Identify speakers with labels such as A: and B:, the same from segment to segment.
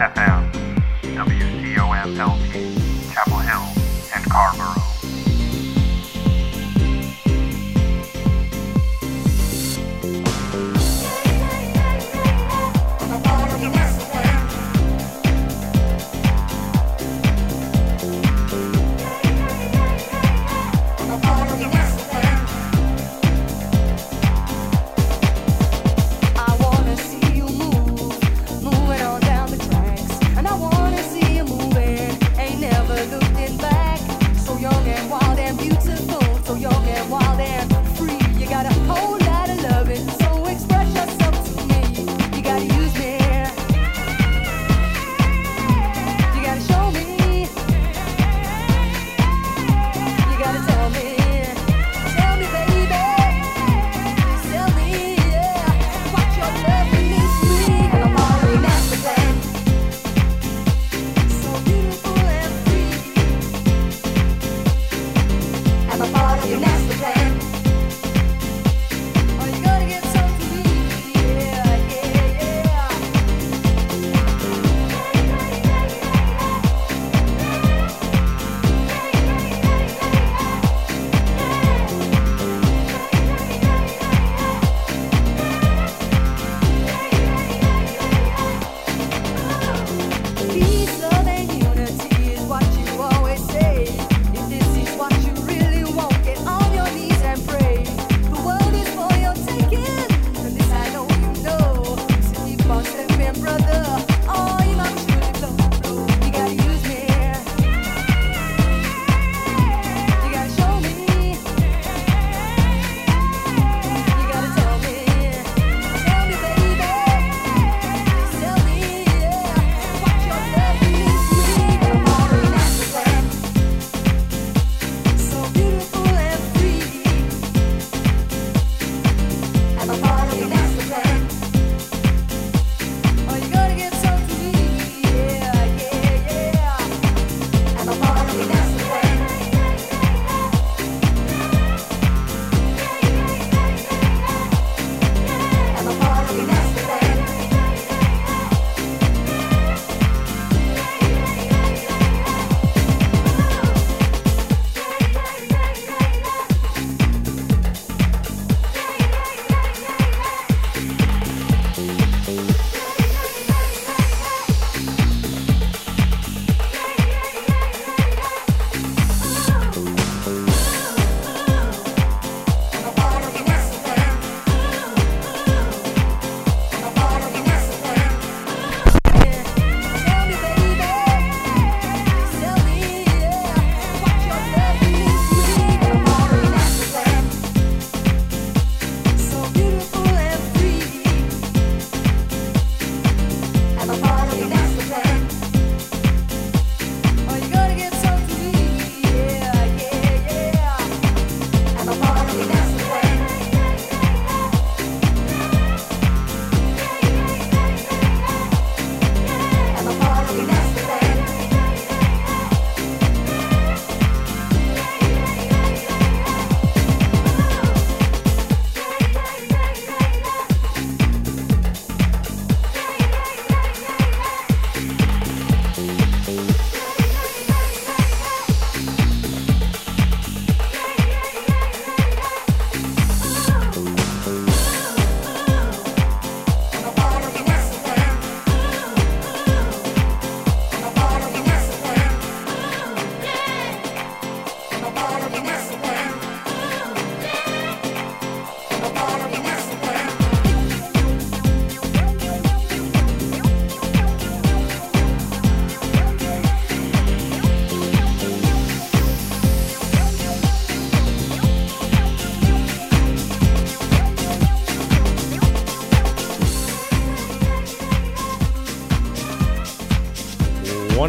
A: FM, WCOM LP, Chapel Hill, and
B: Carver.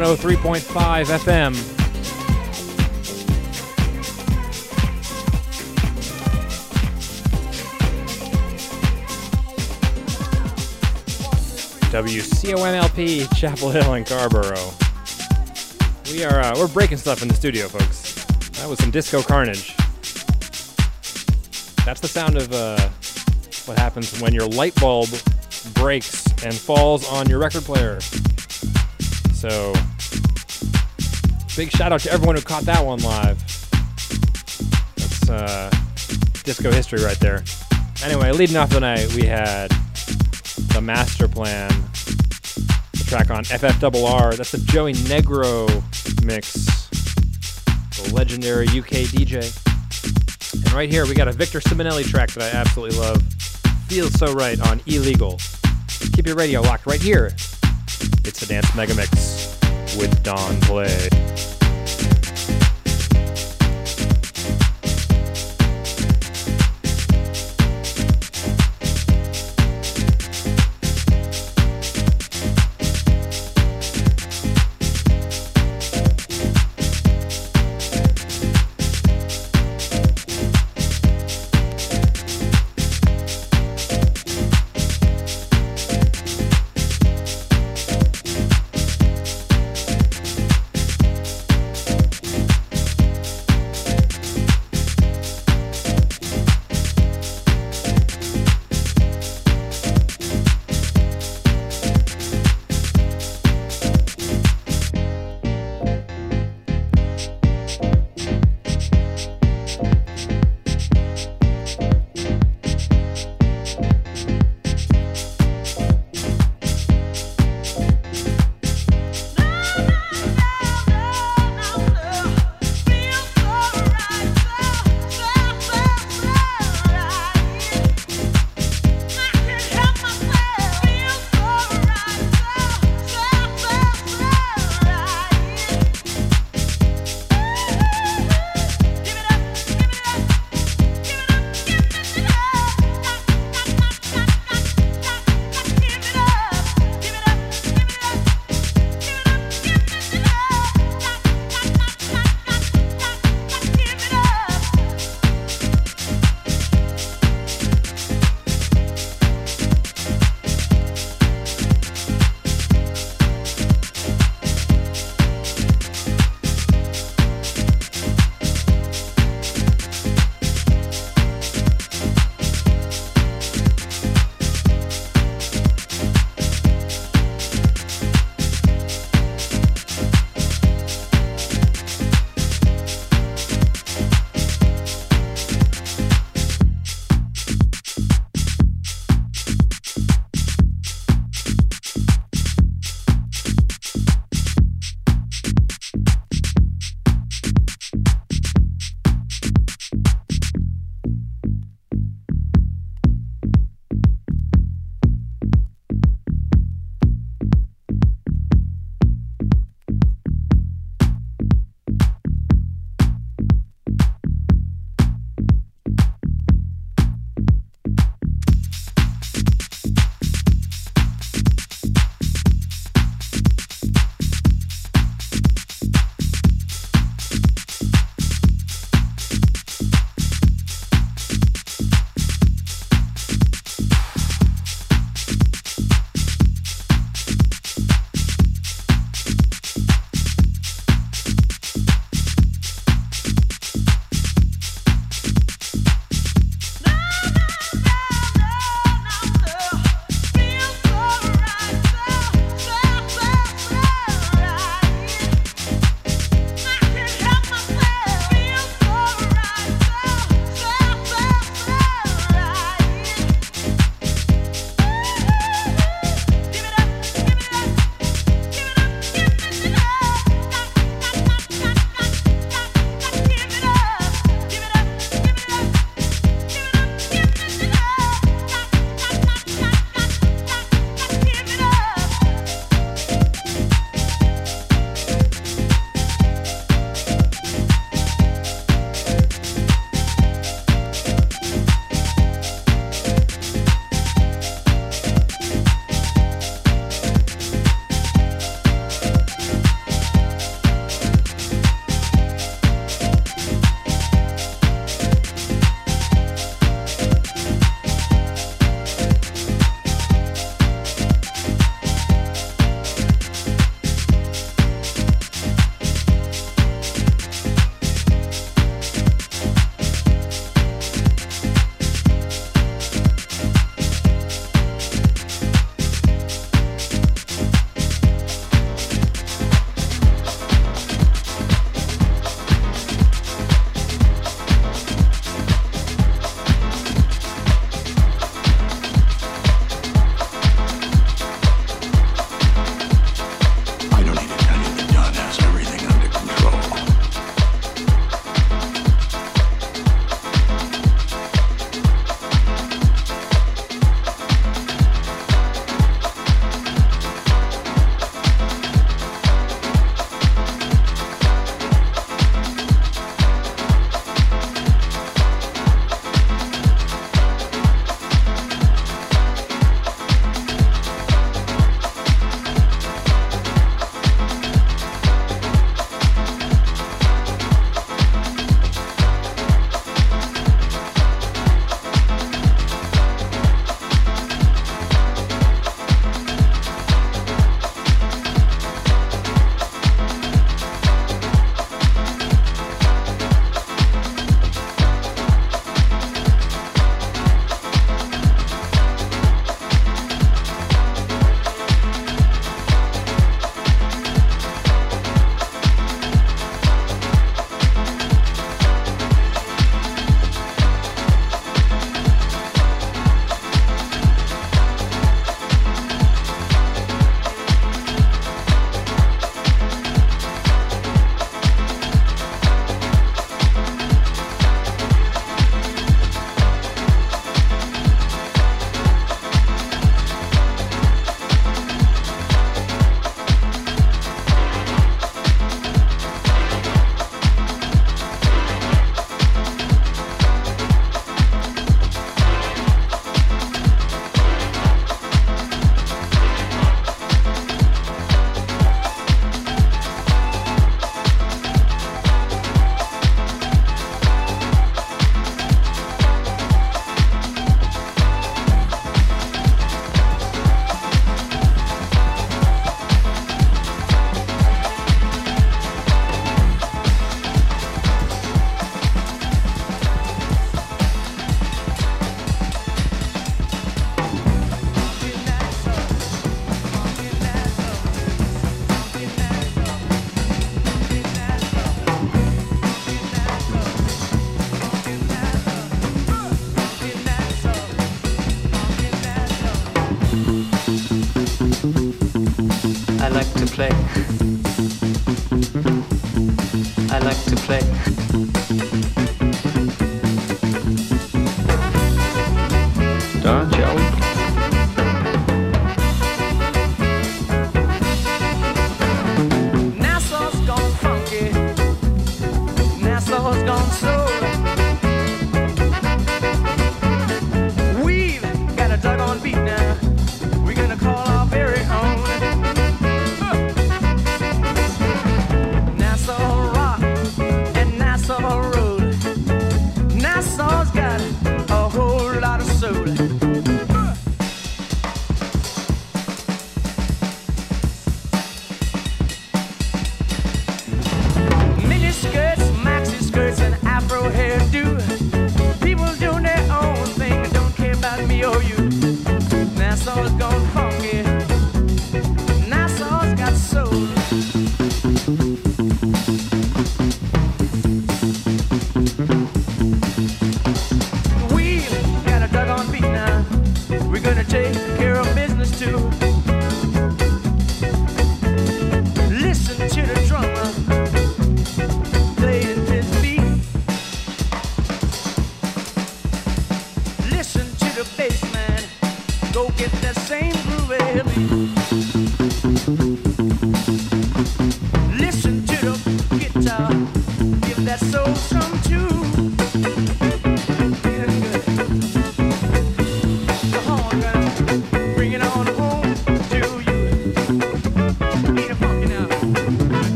C: 103.5 FM. WCOMLP Chapel Hill and Carrboro. We are uh, we're breaking stuff in the studio, folks. That was some disco carnage. That's the sound of uh, what happens when your light bulb breaks and falls on your record player. So, big shout out to everyone who caught that one live. That's uh, disco history right there. Anyway, leading off the night, we had the Master Plan, the track on FFRR. That's the Joey Negro mix, the legendary UK DJ. And right here, we got a Victor Simonelli track that I absolutely love. Feels so right on Illegal. Keep your radio locked right here. It's the Dance Mega Mix with Don Play.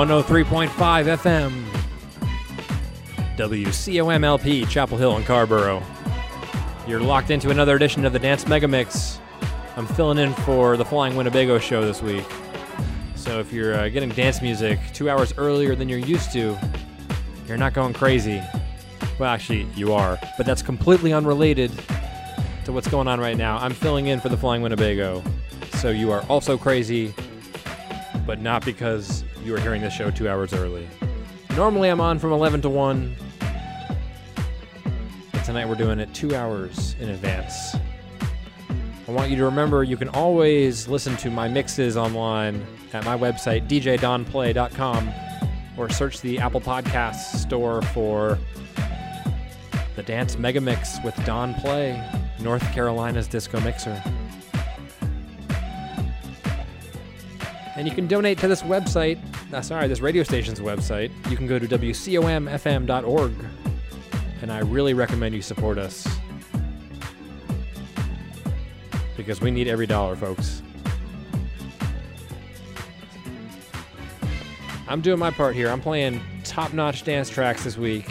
C: 103.5 FM, WCOMLP, Chapel Hill and Carrboro. You're locked into another edition of the Dance Megamix. I'm filling in for the Flying Winnebago show this week. So if you're uh, getting dance music two hours earlier than you're used to, you're not going crazy. Well, actually, you are, but that's completely unrelated to what's going on right now. I'm filling in for the Flying Winnebago. So you are also crazy, but not because you are hearing this show two hours early. Normally I'm on from 11 to 1, but tonight we're doing it two hours in advance. I want you to remember you can always listen to my mixes online at my website, djdonplay.com, or search the Apple Podcasts store for the Dance Mega Mix with Don Play, North Carolina's disco mixer. And you can donate to this website, uh, sorry, this radio station's website. You can go to WCOMFM.org. And I really recommend you support us. Because we need every dollar, folks. I'm doing my part here. I'm playing top notch dance tracks this week,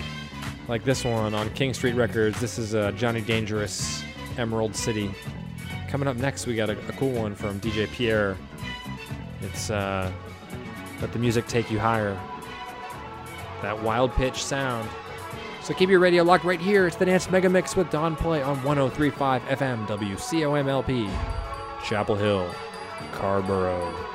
C: like this one on King Street Records. This is uh, Johnny Dangerous, Emerald City. Coming up next, we got a, a cool one from DJ Pierre. It's uh, Let the Music Take You Higher. That wild pitch sound. So keep your radio locked right here. It's the Dance Mega Mix with Don Play on 1035 FM WCOMLP, Chapel Hill,
A: Carrboro.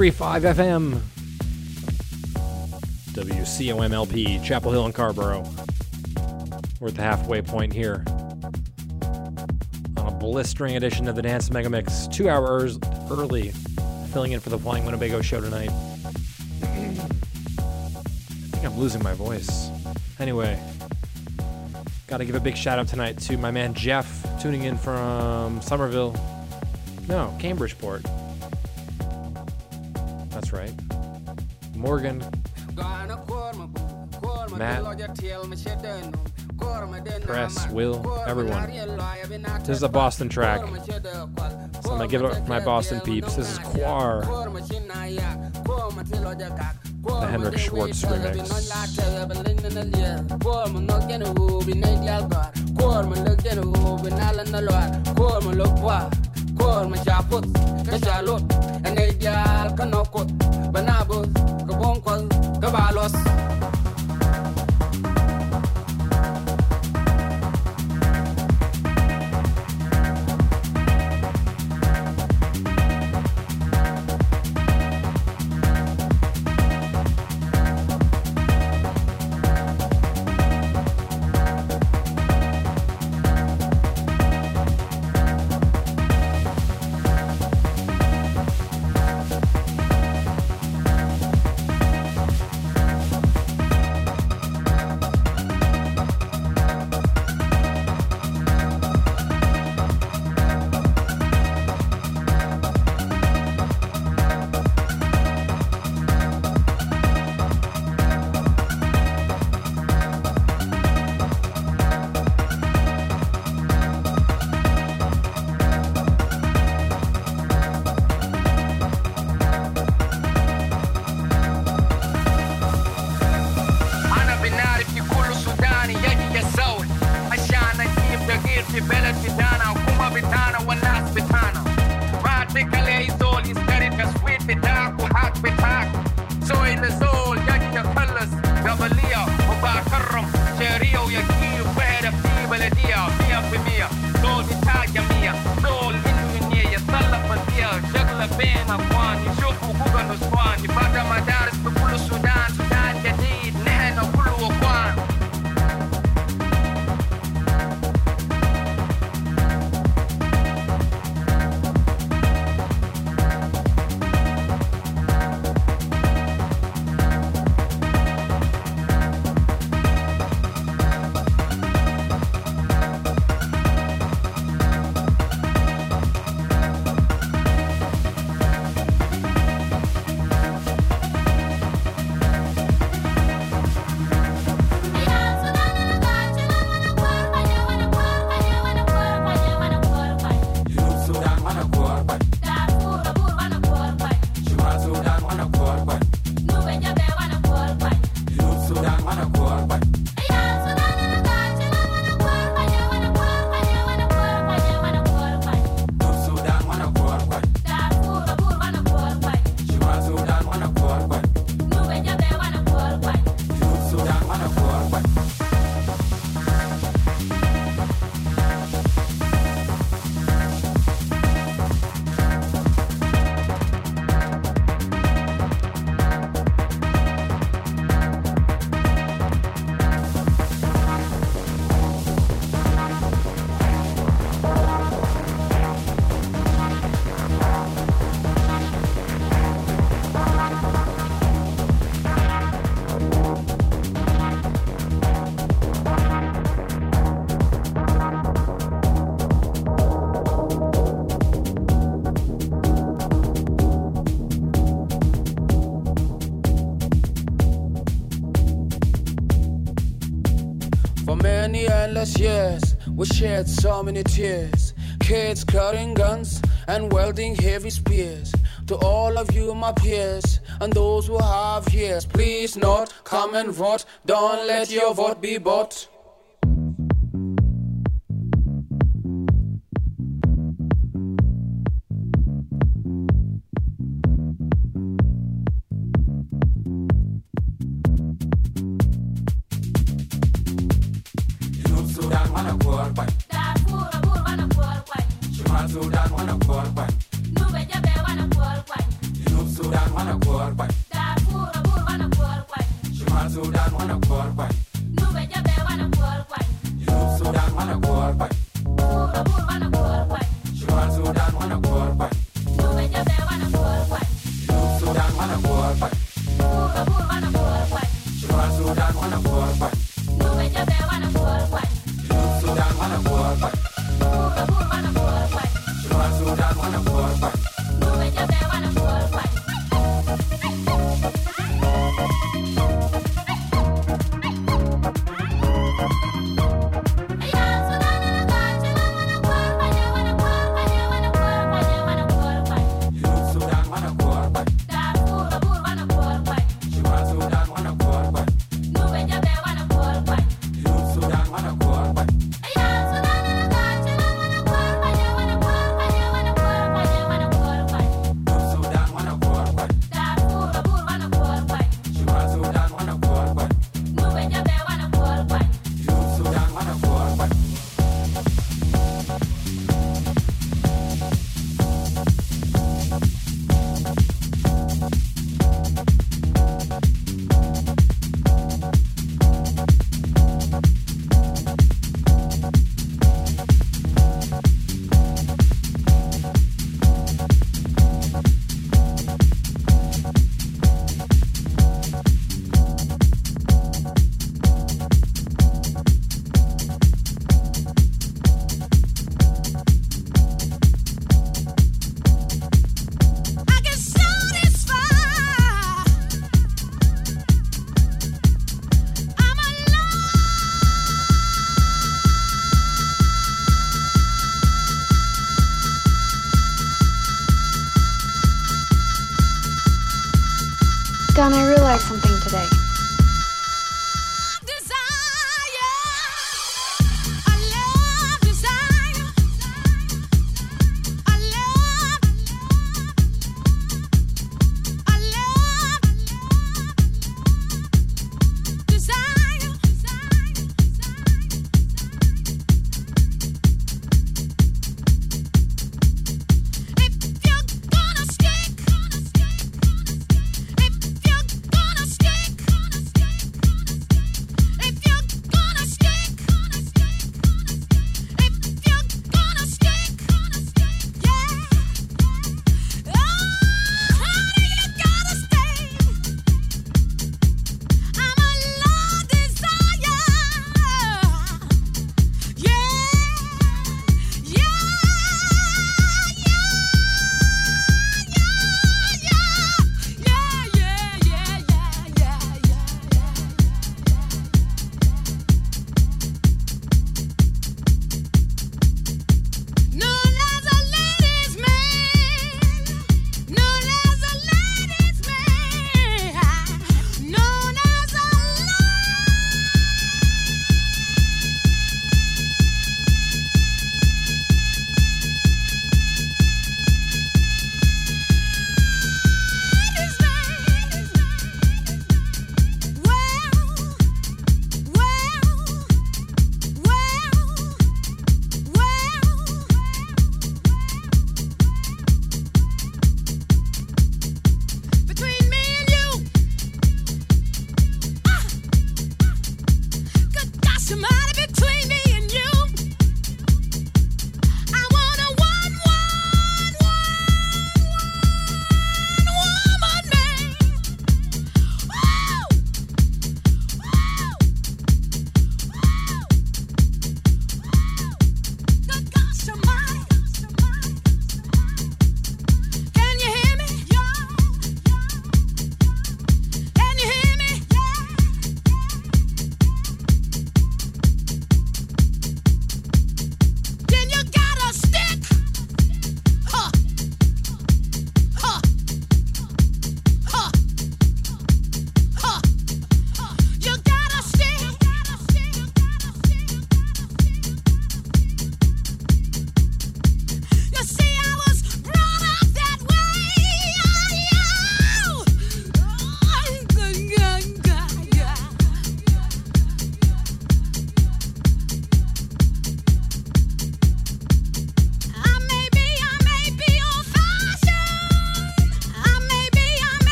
A: 1035 FM.
C: WCOMLP, Chapel Hill and Carrboro. We're at the halfway point here. On a blistering edition of the Dance Mega Mix, two hours early, filling in for the Flying Winnebago show tonight. I think I'm losing my voice. Anyway, gotta give a big shout out tonight to my man Jeff, tuning in from Somerville. No, Cambridge, Press, Will, everyone. This is a Boston track. So I'm gonna give it my Boston peeps. This is Quar, the Henrik Schwarz remix.
D: We shed so many tears. Kids carrying guns and wielding heavy spears. To all of you, my peers, and those who have ears, please not come and vote. Don't let your vote be bought.
E: Sudan wanna war fight. Sudan
F: wanna war fight.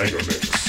G: Dance Megamix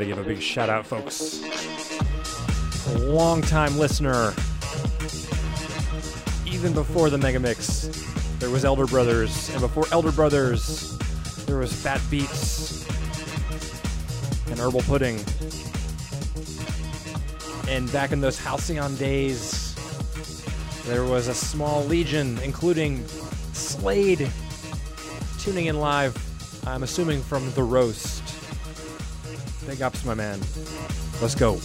C: to give a big shout out, folks. A long-time listener. Even before the Megamix, there was Elder Brothers, and before Elder Brothers, there was Fat Beats and Herbal Pudding. And back in those Halcyon days, there was a small legion, including Slade, tuning in live, I'm assuming from The Roast. Big ups, my man. Let's go.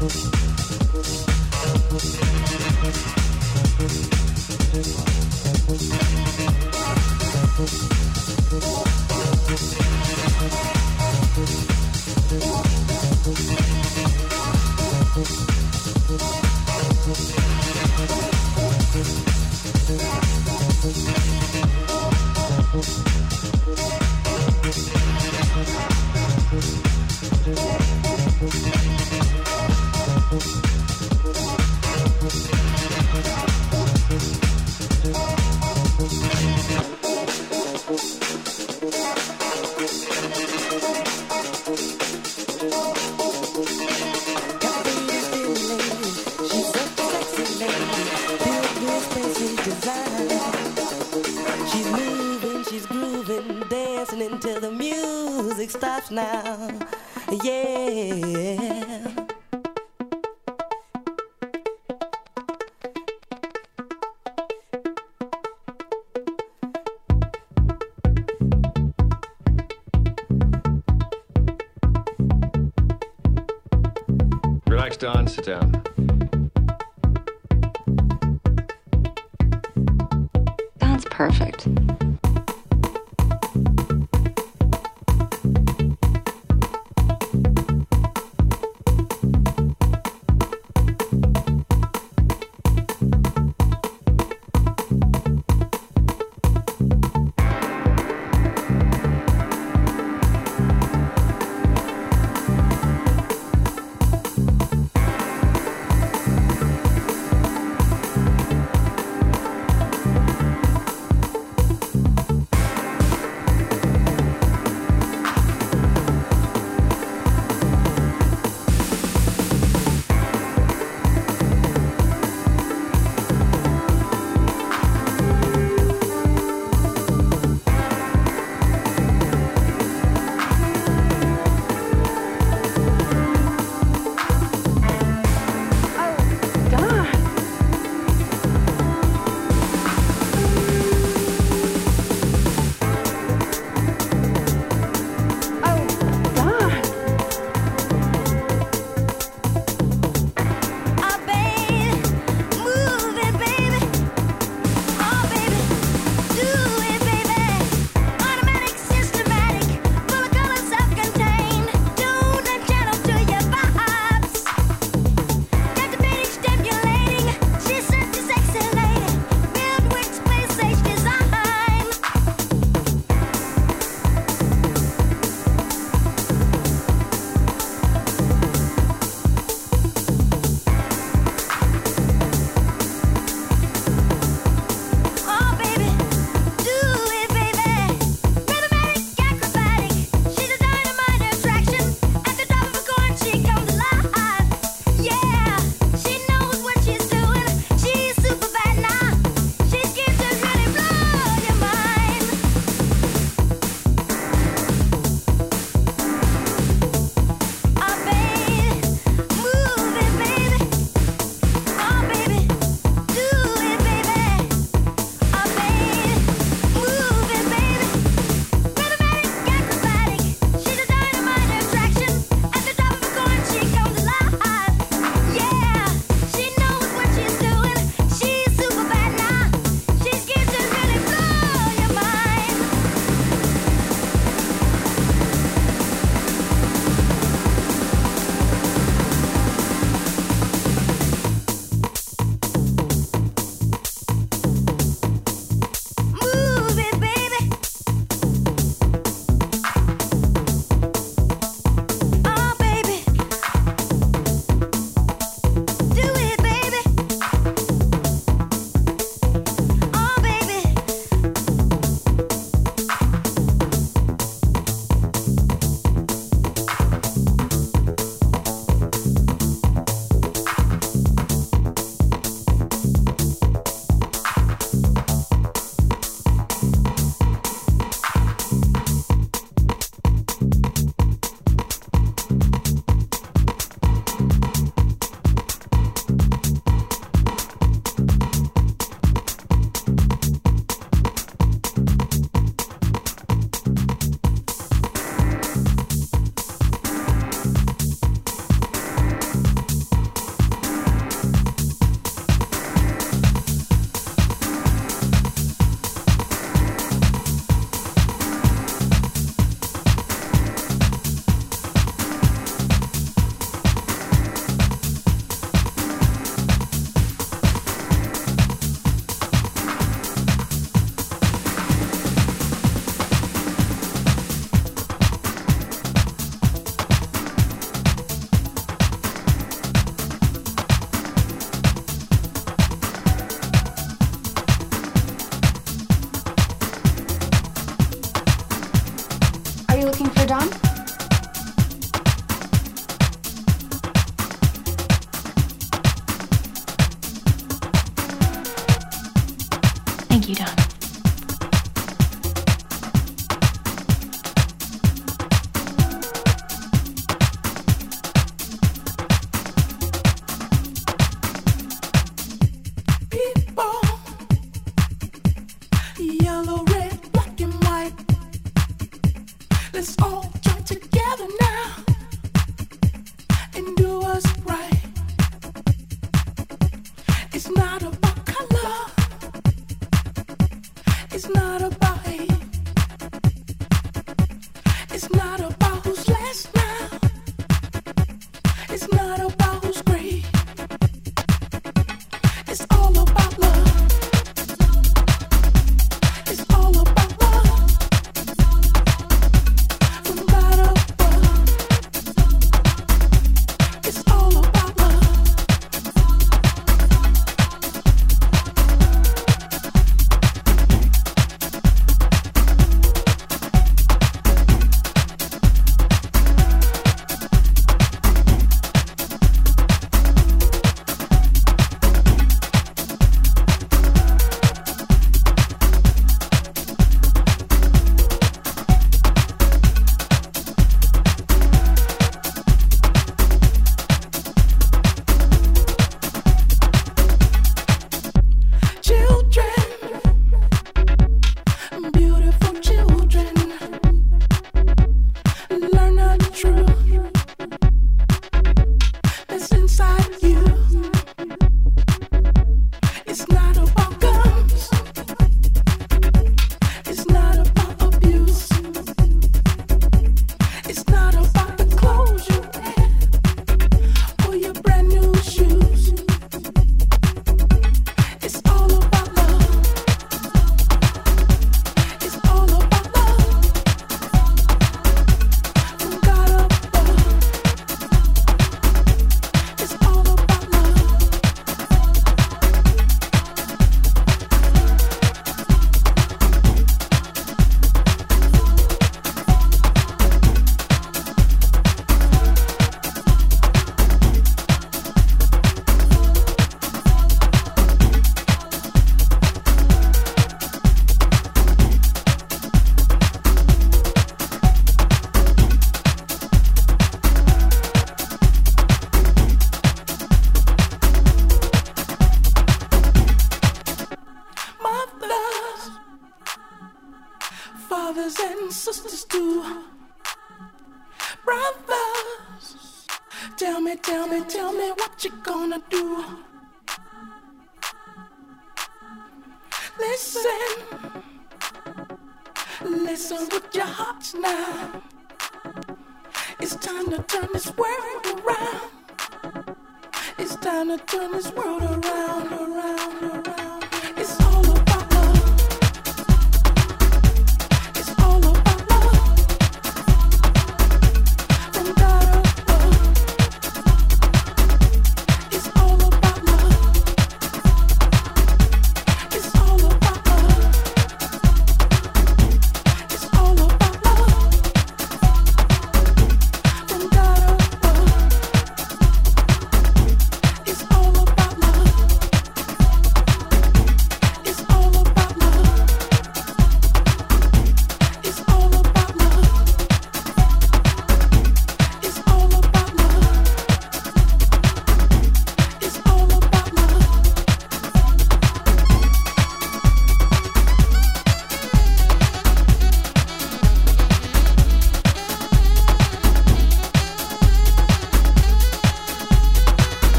A: Thank Sit down.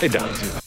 H: Hey, Don.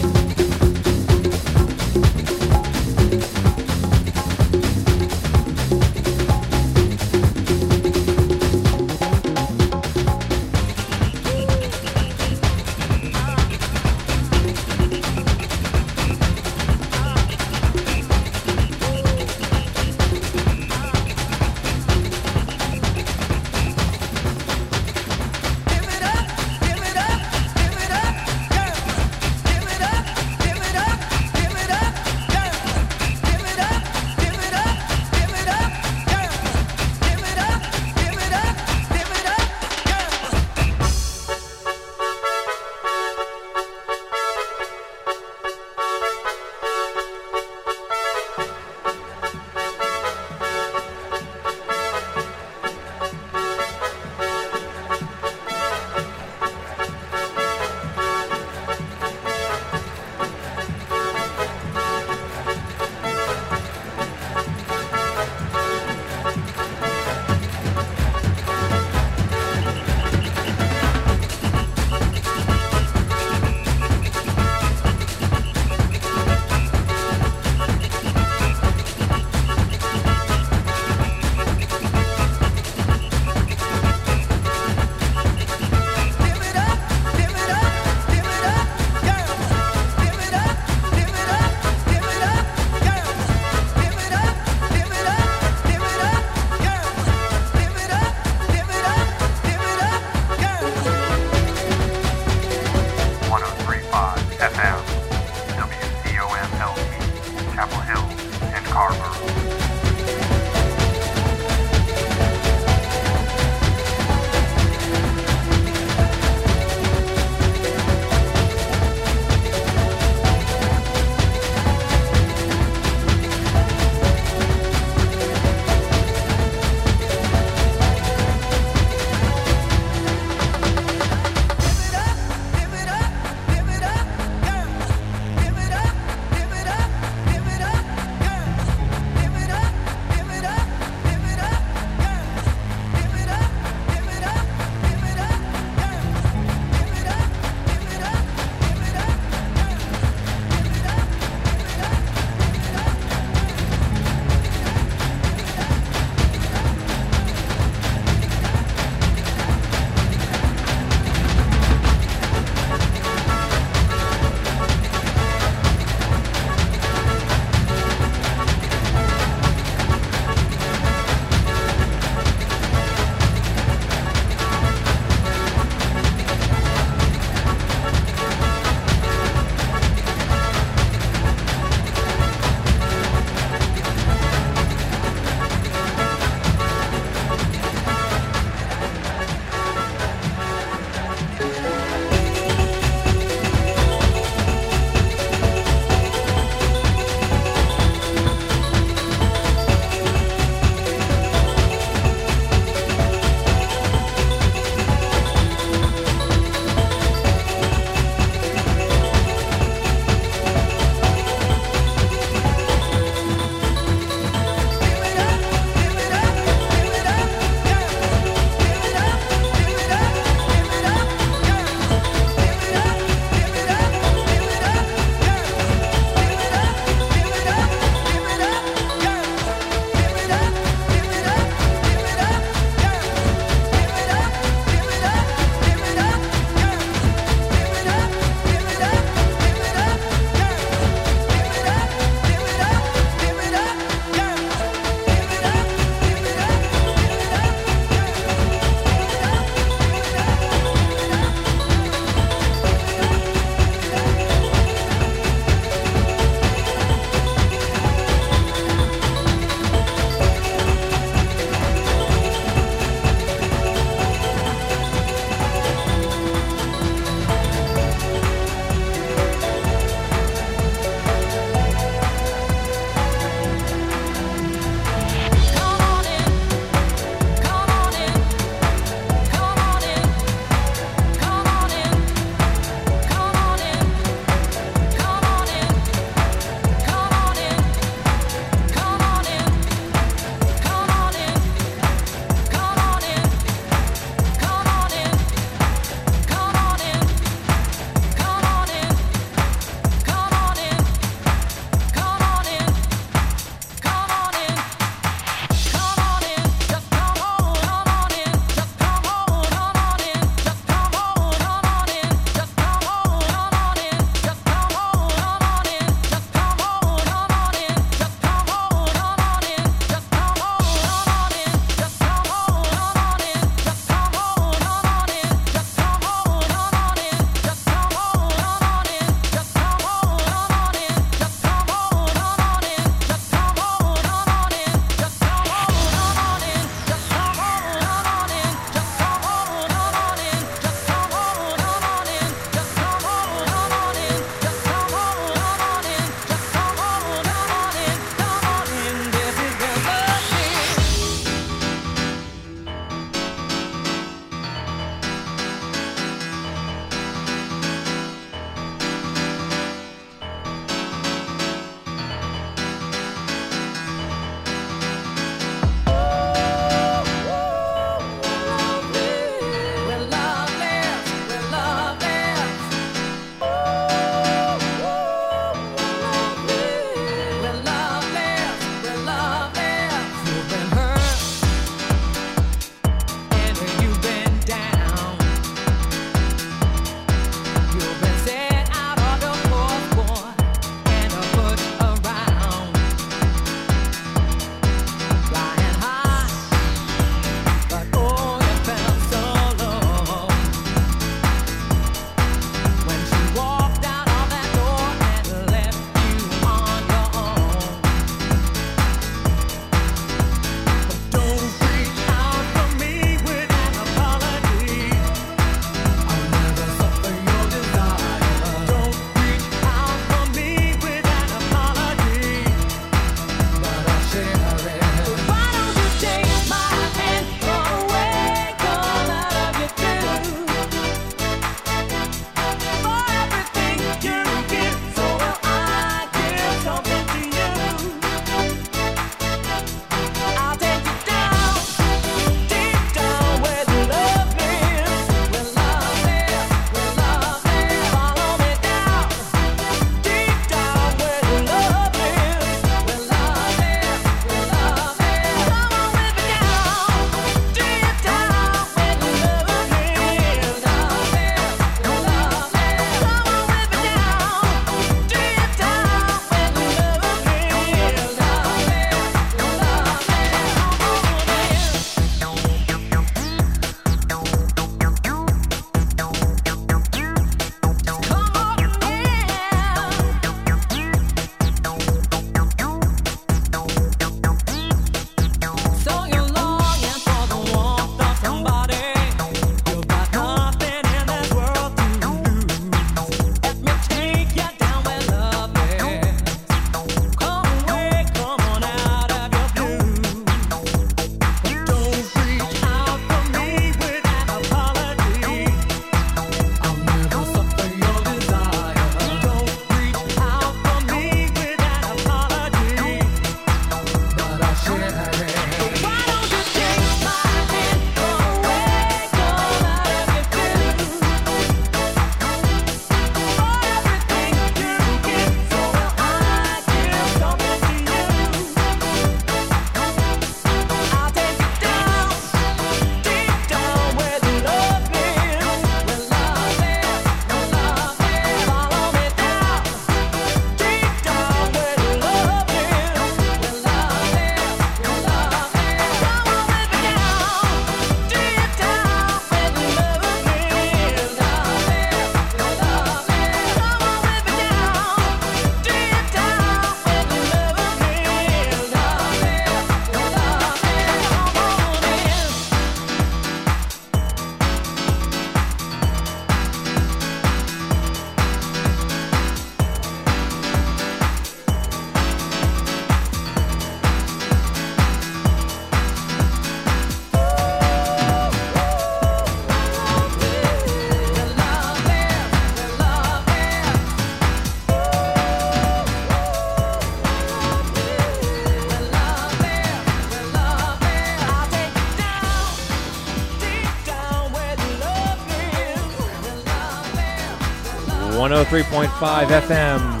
B: 103.5 FM.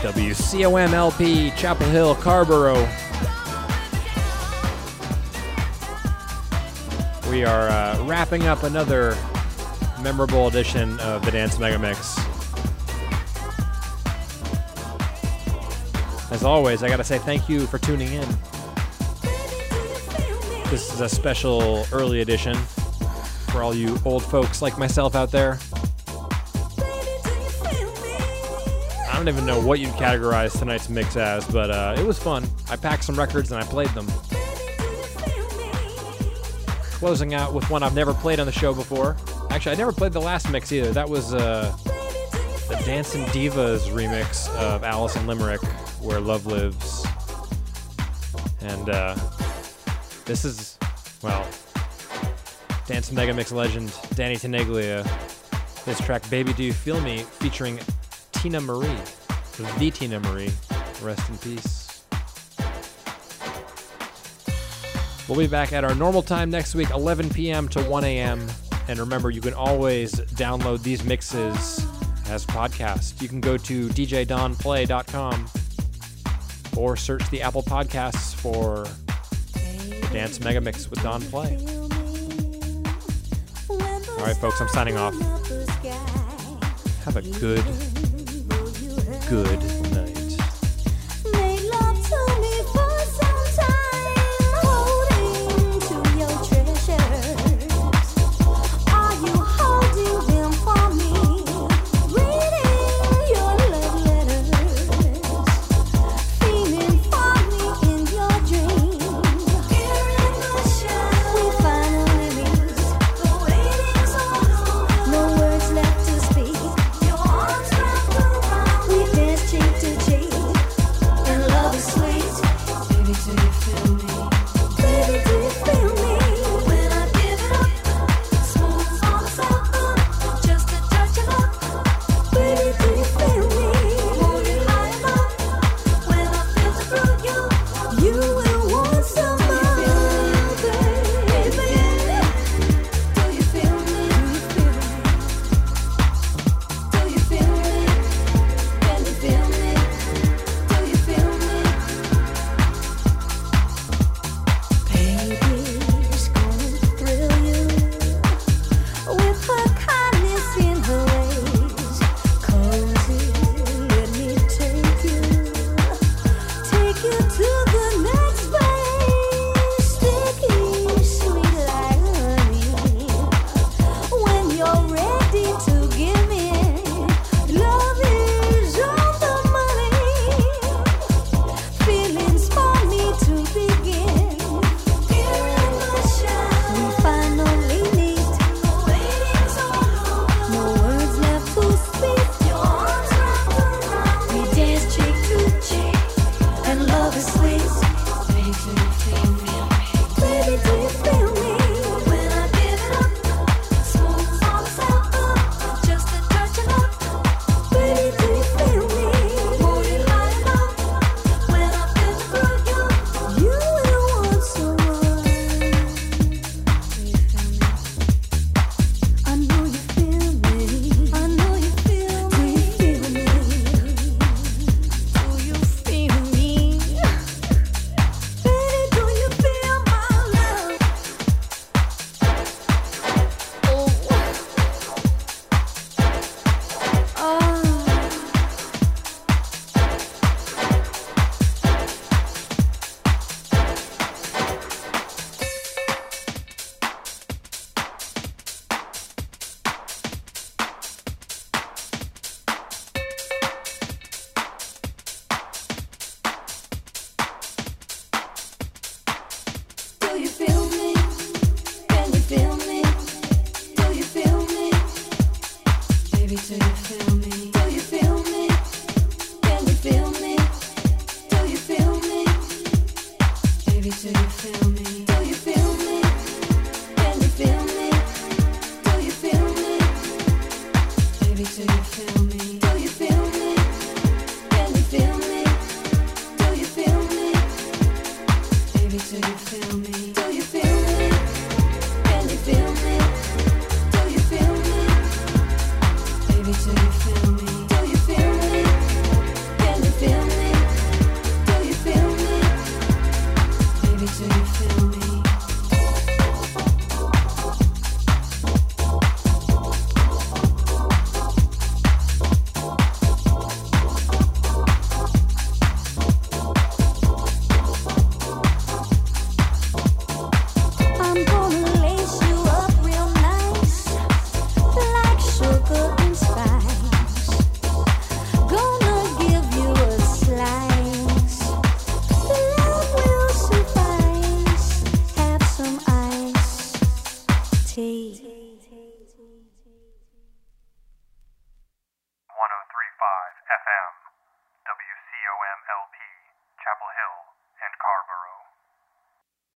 B: WCOM LP, Chapel Hill, Carrboro. We are uh, wrapping up another memorable edition of the Dance Mega Mix. As always, I got to say thank you for tuning in. This is a special early edition for all you old folks like myself out there. I don't even know what you'd categorize tonight's mix as, but uh, it was fun. I packed some records and I played them. Closing out with one I've never played on the show before. Actually, I never played the last mix either. That was uh, the Dancing Divaz remix of Alison Limerick, Where Love Lives. And uh, this is, well, Dance Mega Mix legend Danny Tenaglia. His track Baby Do You Feel Me featuring Teena Marie. The Teena Marie. Rest in peace. We'll be back at our normal time next week, 11 p.m. to 1 a.m. And remember, you can always download these mixes as podcasts. You can go to djdonplay.com or search the Apple Podcasts for Dance Mega Mix with Don Play. All right, folks, I'm signing off. Have a good, good night.